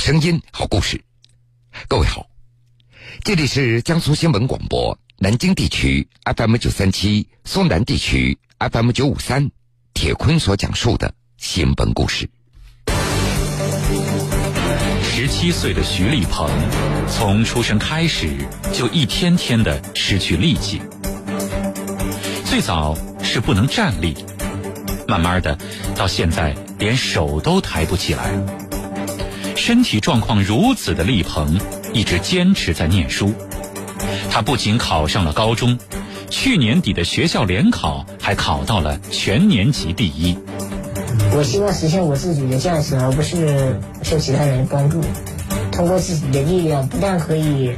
声音，好故事。各位好，这里是江苏新闻广播南京地区 FM 九三七，苏南地区 FM 九五三。铁坤所讲述的新闻故事。十七岁的徐立鹏，从出生开始就一天天的失去力气。最早是不能站立，慢慢的到现在连手都抬不起来。身体状况如此的立鹏，一直坚持在念书。他不仅考上了高中，去年底的学校联考还考到了全年级第一。我希望实现我自己的价值，而不是受其他人帮助。通过自己的力量，不但可以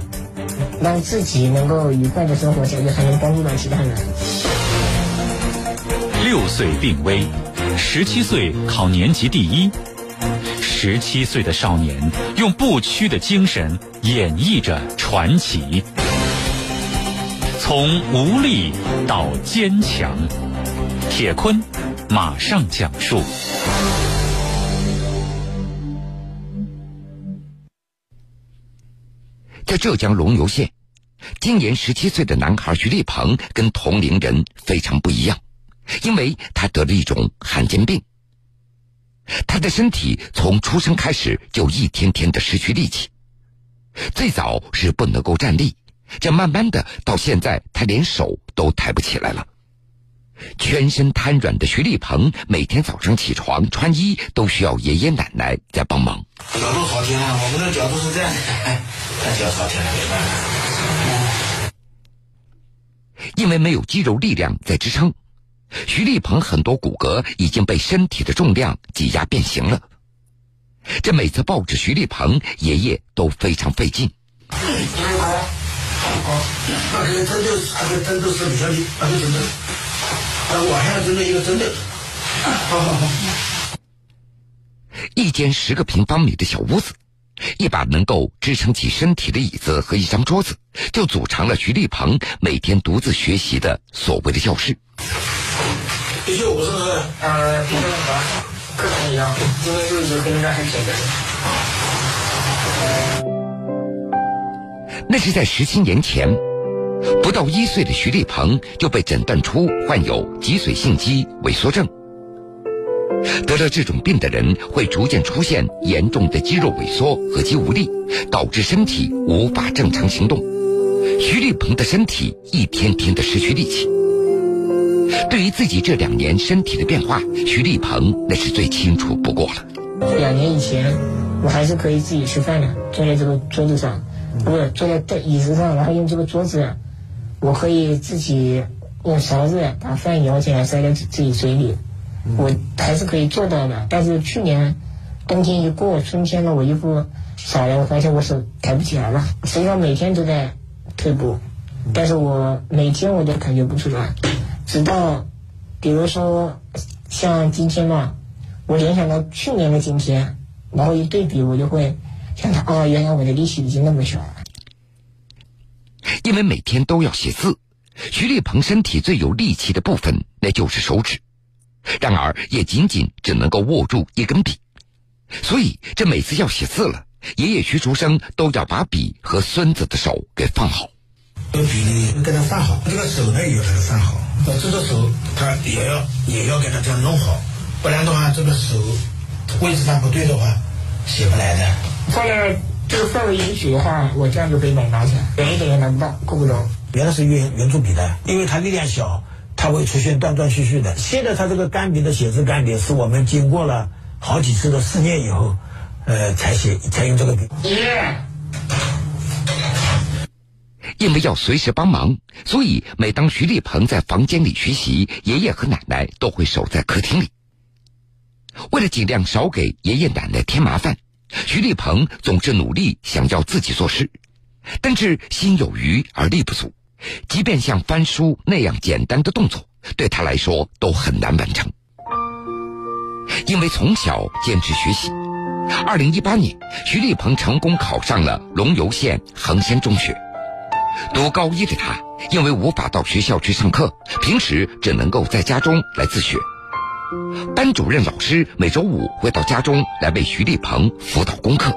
让自己能够愉快的生活下去，还能帮助到其他人。六岁病危，十七岁考年级第一。十七岁的少年用不屈的精神演绎着传奇，从无力到坚强。铁坤马上讲述。在浙江龙游县，今年十七岁的男孩徐立鹏跟同龄人非常不一样，因为他得了一种罕见病。他的身体从出生开始就一天天的失去力气，最早是不能够站立，这慢慢的到现在，他连手都抬不起来了。全身瘫软的徐立鹏，每天早上起床穿衣都需要爷爷奶奶在帮忙。脚都朝天了，我们的脚都是这样的，那脚朝天了没办法。因为没有肌肉力量在支撑。徐立鹏很多骨骼已经被身体的重量挤压变形了，这每次抱着徐立鹏，爷爷都非常费劲。好，把这个针头，把这个针头伸下去，把这个针头，再往下针的一个针头。好好好。一间十个平方米的小屋子，一把能够支撑起身体的椅子和一张桌子，就组成了徐立鹏每天独自学习的所谓的教室。一九五是不是？呃，比这个和课程一样，因为是一个跟着很简单。那是在十七年前，不到一岁的徐立鹏就被诊断出患有脊髓性肌萎缩症。得了这种病的人会逐渐出现严重的肌肉萎缩和肌无力，导致身体无法正常行动。徐立鹏的身体一天天的失去力气。对于自己这两年身体的变化，徐立鹏那是最清楚不过了。两年以前，我还是可以自己吃饭的，坐在这个桌子上，不是坐在凳椅子上，然后用这个桌子，我可以自己用勺子把饭舀起来塞在自己嘴里，我还是可以做到的。但是去年冬天一过，春天了，我衣服少了，我发现我手抬不起来了。实际上每天都在退步，但是我每天我都感觉不出来。直到，比如说像今天嘛，我联想到去年的今天，然后一对比，我就会想到，哦，原来我的力气已经那么小了。因为每天都要写字，徐立鹏身体最有力气的部分那就是手指，然而也仅仅只能够握住一根笔，所以这每次要写字了，爷爷徐竹生都要把笔和孙子的手给放好。有笔呢，给他放好，这个手呢也要给他放好。那这个手他也要也要给他这样弄好，不然的话，这个手位置上不对的话，写不来的。放在这个范围允许的话，我这样就可以把它拿起来，远一点也拿不到，够不着。原来是圆圆珠笔的，因为它力量小，它会出现断断续续的。现在它这个钢笔的写字钢笔，是我们经过了好几次的试验以后，呃，才写才用这个笔。耶。因为要随时帮忙，所以每当徐立鹏在房间里学习，爷爷和奶奶都会守在客厅里。为了尽量少给爷爷奶奶添麻烦，徐立鹏总是努力想要自己做事，但是心有余而力不足，即便像翻书那样简单的动作，对他来说都很难完成。因为从小坚持学习，二零一八年，徐立鹏成功考上了龙游县恒先中学。读高一的他，因为无法到学校去上课，平时只能够在家中来自学。班主任老师每周五会到家中来为徐立鹏辅导功课。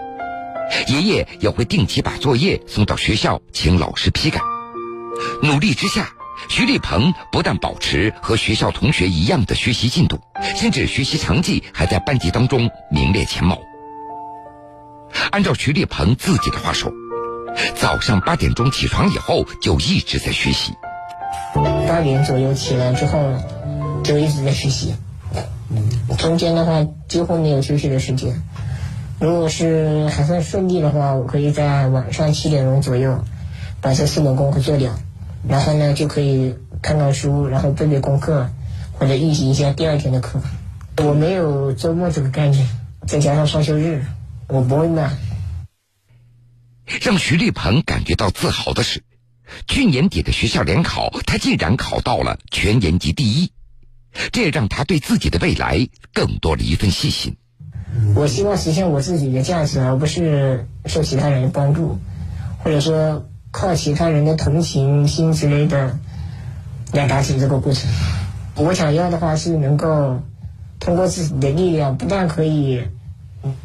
爷爷也会定期把作业送到学校，请老师批改。努力之下，徐立鹏不但保持和学校同学一样的学习进度，甚至学习成绩还在班级当中名列前茅。按照徐立鹏自己的话说，早上八点钟起床以后就一直在学习。八点左右起来之后，就一直在学习。嗯中间的话几乎没有休息的时间。如果是还算顺利的话，我可以在晚上七点钟左右把这四门功课做掉，然后呢就可以看看书，然后背背功课，或者预习一下第二天的课。我没有周末这个概念，再加上双休日，我不会慢。让徐立鹏感觉到自豪的是，去年底的学校联考，他竟然考到了全年级第一，这也让他对自己的未来更多了一份信心。我希望实现我自己的价值，而不是受其他人的帮助，或者说靠其他人的同情心之类的来达成这个过程。我想要的话是能够通过自己的力量，不但可以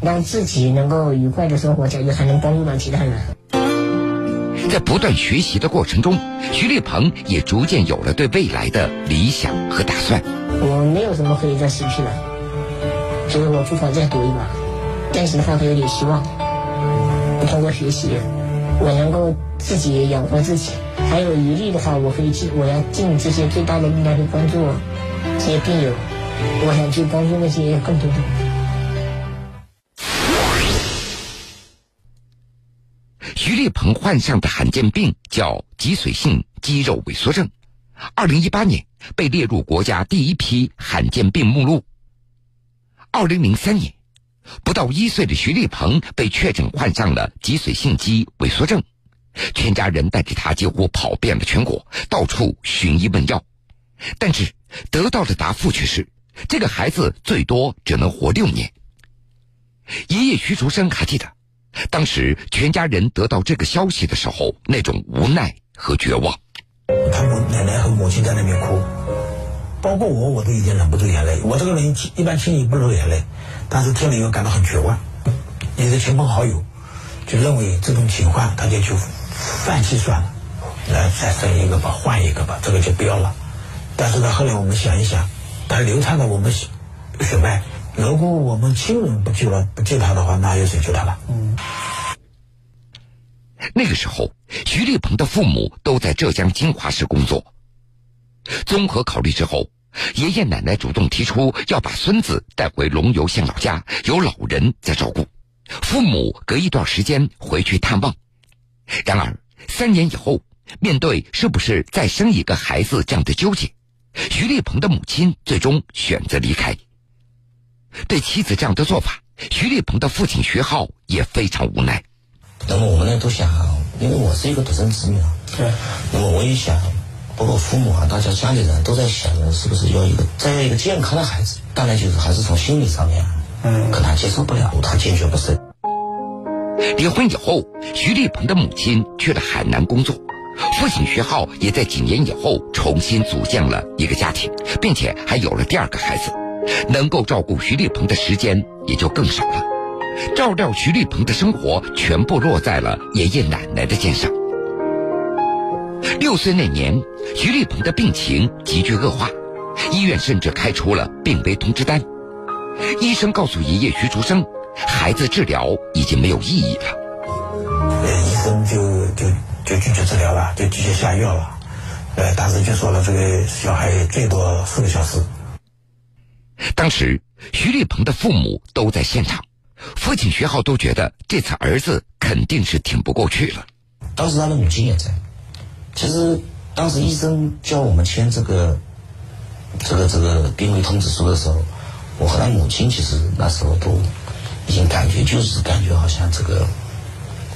让自己能够愉快的生活下去，还能帮助到其他人。在不断学习的过程中，徐立鹏也逐渐有了对未来的理想和打算。我没有什么可以再失去的。所以我不妨再赌一把，但是的话还有点希望。通过学习，我能够自己养活自己，还有余力的话，我可以尽我要尽这些最大的力量去帮助这些病友。我想去帮助那些更多的。徐徐立鹏患上的罕见病叫脊髓性肌肉萎缩症，二零一八年被列入国家第一批罕见病目录。二零零三年，不到一岁的徐立鹏被确诊患上了脊髓性肌萎缩症，全家人带着他几乎跑遍了全国，到处寻医问药，但是得到的答复却是这个孩子最多只能活六年。爷爷徐竹生还记得，当时全家人得到这个消息的时候，那种无奈和绝望。他母奶奶和母亲在那边哭。包括我，我都已经忍不住眼泪。我这个人一般轻易不流眼泪，但是听了以后感到很绝望。你的亲朋好友就认为这种情况，他就去放弃算了，来再生一个吧，换一个吧，这个就不要了。但是呢，后来我们想一想，他流畅了我们血血脉，如果我们亲人不救了，不救他的话，那有谁救他了？那个时候，徐立鹏的父母都在浙江金华市工作。综合考虑之后，爷爷奶奶主动提出要把孙子带回龙游县老家，有老人在照顾，父母隔一段时间回去探望。然而，三年以后，面对是不是再生一个孩子这样的纠结，徐立鹏的母亲最终选择离开。对妻子这样的做法，徐立鹏的父亲徐浩也非常无奈。那么我们呢都想，因为我是一个独生子女啊，对，那么我也想。包括父母啊，大家家里人都在想着是不是要一个再要一个健康的孩子。当然，就是还是从心理上面，嗯，可他接受不了，他坚决不生。离婚以后，徐立鹏的母亲去了海南工作，父亲徐浩也在几年以后重新组建了一个家庭，并且还有了第二个孩子，能够照顾徐立鹏的时间也就更少了，照料徐立鹏的生活全部落在了爷爷奶奶的肩上。六岁那年，徐立鹏的病情急剧恶化，医院甚至开出了病危通知单。医生告诉爷爷徐竹生，孩子治疗已经没有意义了。呃，医生就就就拒绝治疗了，就拒绝下药了。呃，当时就说了，这个小孩最多四个小时。当时徐立鹏的父母都在现场，父亲徐浩都觉得这次儿子肯定是挺不过去了。当时他的母亲也在。其实当时医生叫我们签这个这个这个病危通知书的时候，我和他母亲其实那时候都已经感觉就是感觉好像这个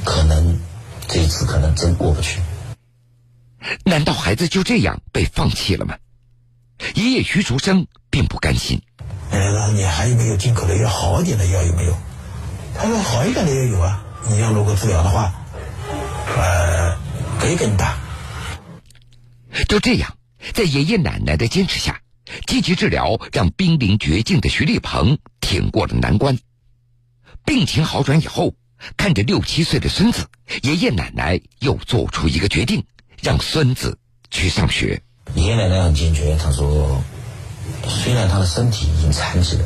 可能这一次可能真过不去。难道孩子就这样被放弃了吗？爷爷徐竹生并不甘心。呃，你还有没有进口的药好一点的药有没有？他说好一点的也有啊，你要如果治疗的话，呃，可以给你打。就这样，在爷爷奶奶的坚持下，积极治疗让濒临绝境的徐立鹏挺过了难关。病情好转以后，看着六七岁的孙子，爷爷奶奶又做出一个决定，让孙子去上学。爷爷奶奶很坚决，他说：“虽然他的身体已经残疾了，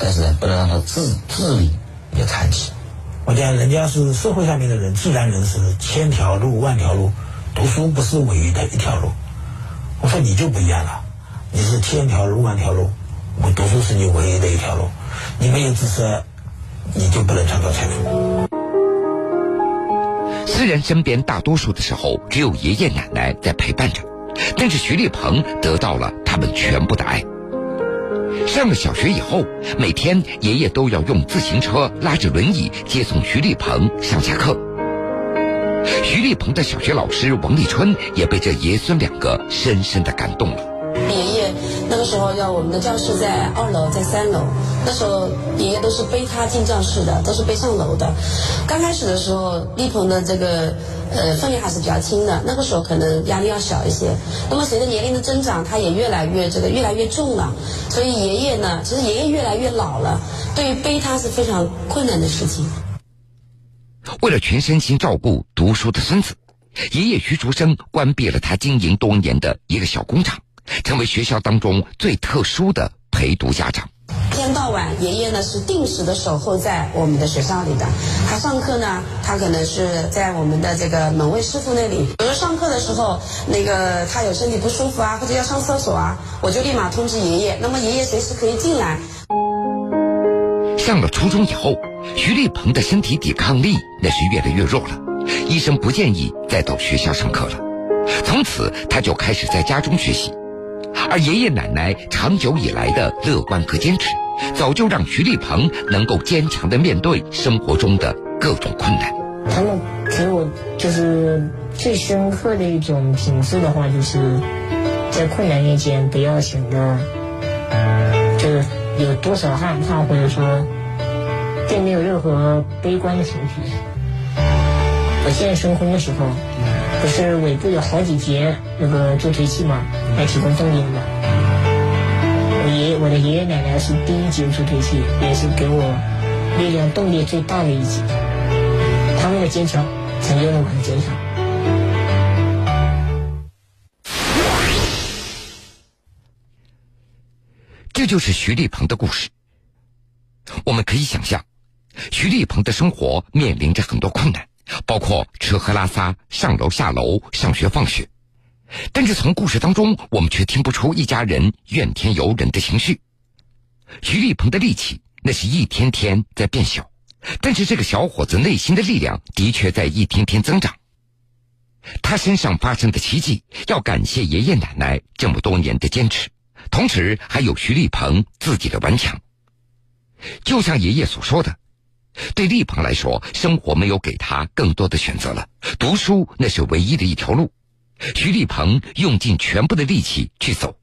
但是呢，不能让他智智力也残疾。”我讲，人家是社会上面的人，自然人是千条路万条路，读书不是唯一的一条路。我说你就不一样了，你是千条路万条路，我读书是你唯一的一条路，你没有知识。你就不能创造财富。虽然身边大多数的时候只有爷爷奶奶在陪伴着，但是徐立鹏得到了他们全部的爱。上了小学以后，每天爷爷都要用自行车拉着轮椅接送徐立鹏上下课。徐立鹏的小学老师王立春也被这爷孙两个深深的感动了。爷爷那个时候要我们的教室在二楼，在三楼。那时候爷爷都是背他进教室的，都是背上楼的。刚开始的时候，立鹏的这个呃分量还是比较轻的，那个时候可能压力要小一些。那么随着年龄的增长，他也越来越这个越来越重了。所以爷爷呢，其实爷爷越来越老了，对于背他是非常困难的事情。为了全身心照顾读书的孙子，爷爷徐竹生关闭了他经营多年的一个小工厂。成为学校当中最特殊的陪读家长。晚，爷爷呢是定时的守候在我们的学校里的。他上课呢，他可能是在我们的这个门卫师傅那里。比如上课的时候，那个他有身体不舒服啊，或者要上厕所啊，我就立马通知爷爷。那么爷爷随时可以进来。上了初中以后，徐立鹏的身体抵抗力那是越来越弱了，医生不建议再到学校上课了。从此，他就开始在家中学习。而爷爷奶奶长久以来的乐观和坚持，早就让徐立鹏能够坚强的面对生活中的各种困难。他们给我就是最深刻的一种品质的话，就是在困难面前不要显得就是有多少害怕，或者说并没有任何悲观的情绪。我现在升空的时候。不是尾部有好几节那个助推器嘛，来提供动力的。我爷我的爷爷奶奶是第一节助推器，也是给我力量动力最大的一节。他们的坚强成就了我的坚强。这就是徐立鹏的故事。我们可以想象，徐立鹏的生活面临着很多困难。包括吃喝拉撒、上楼下楼、上学放学，但是从故事当中，我们却听不出一家人怨天尤人的情绪。徐立鹏的力气那是一天天在变小，但是这个小伙子内心的力量的确在一天天增长。他身上发生的奇迹，要感谢爷爷奶奶这么多年的坚持，同时还有徐立鹏自己的顽强。就像爷爷所说的。对立鹏来说，生活没有给他更多的选择了，读书那是唯一的一条路。徐立鹏用尽全部的力气去走，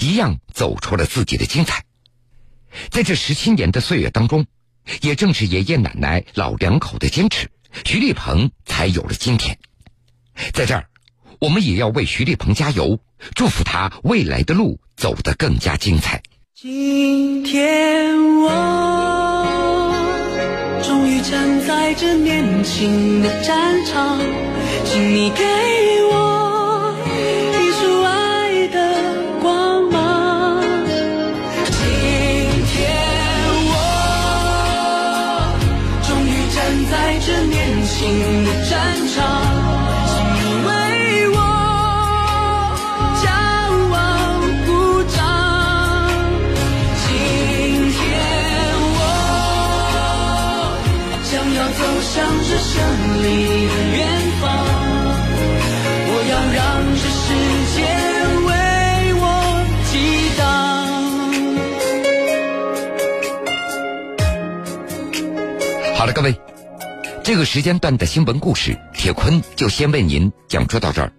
一样走出了自己的精彩。在这十七年的岁月当中，也正是爷爷奶奶老两口的坚持，徐立鹏才有了今天。在这儿，我们也要为徐立鹏加油，祝福他未来的路走得更加精彩。今天在这年轻的战场，请你给这个时间段的新闻故事，铁坤就先为您讲述到这儿。